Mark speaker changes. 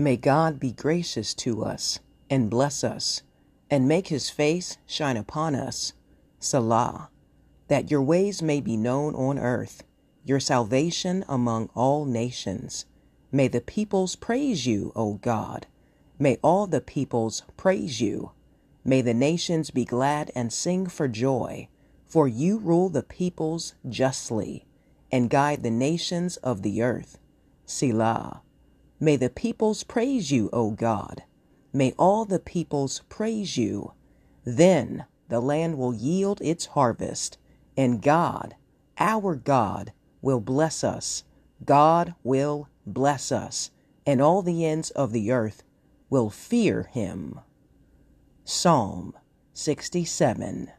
Speaker 1: May God be gracious to us and bless us and make his face shine upon us. Selah. That your ways may be known on earth, your salvation among all nations. May the peoples praise you, O God. May all the peoples praise you. May the nations be glad and sing for joy, for you rule the peoples justly and guide the nations of the earth. Selah. May the peoples praise you, O God. May all the peoples praise you. Then the land will yield its harvest, and God, our God, will bless us. God will bless us, and all the ends of the earth will fear him. Psalm 67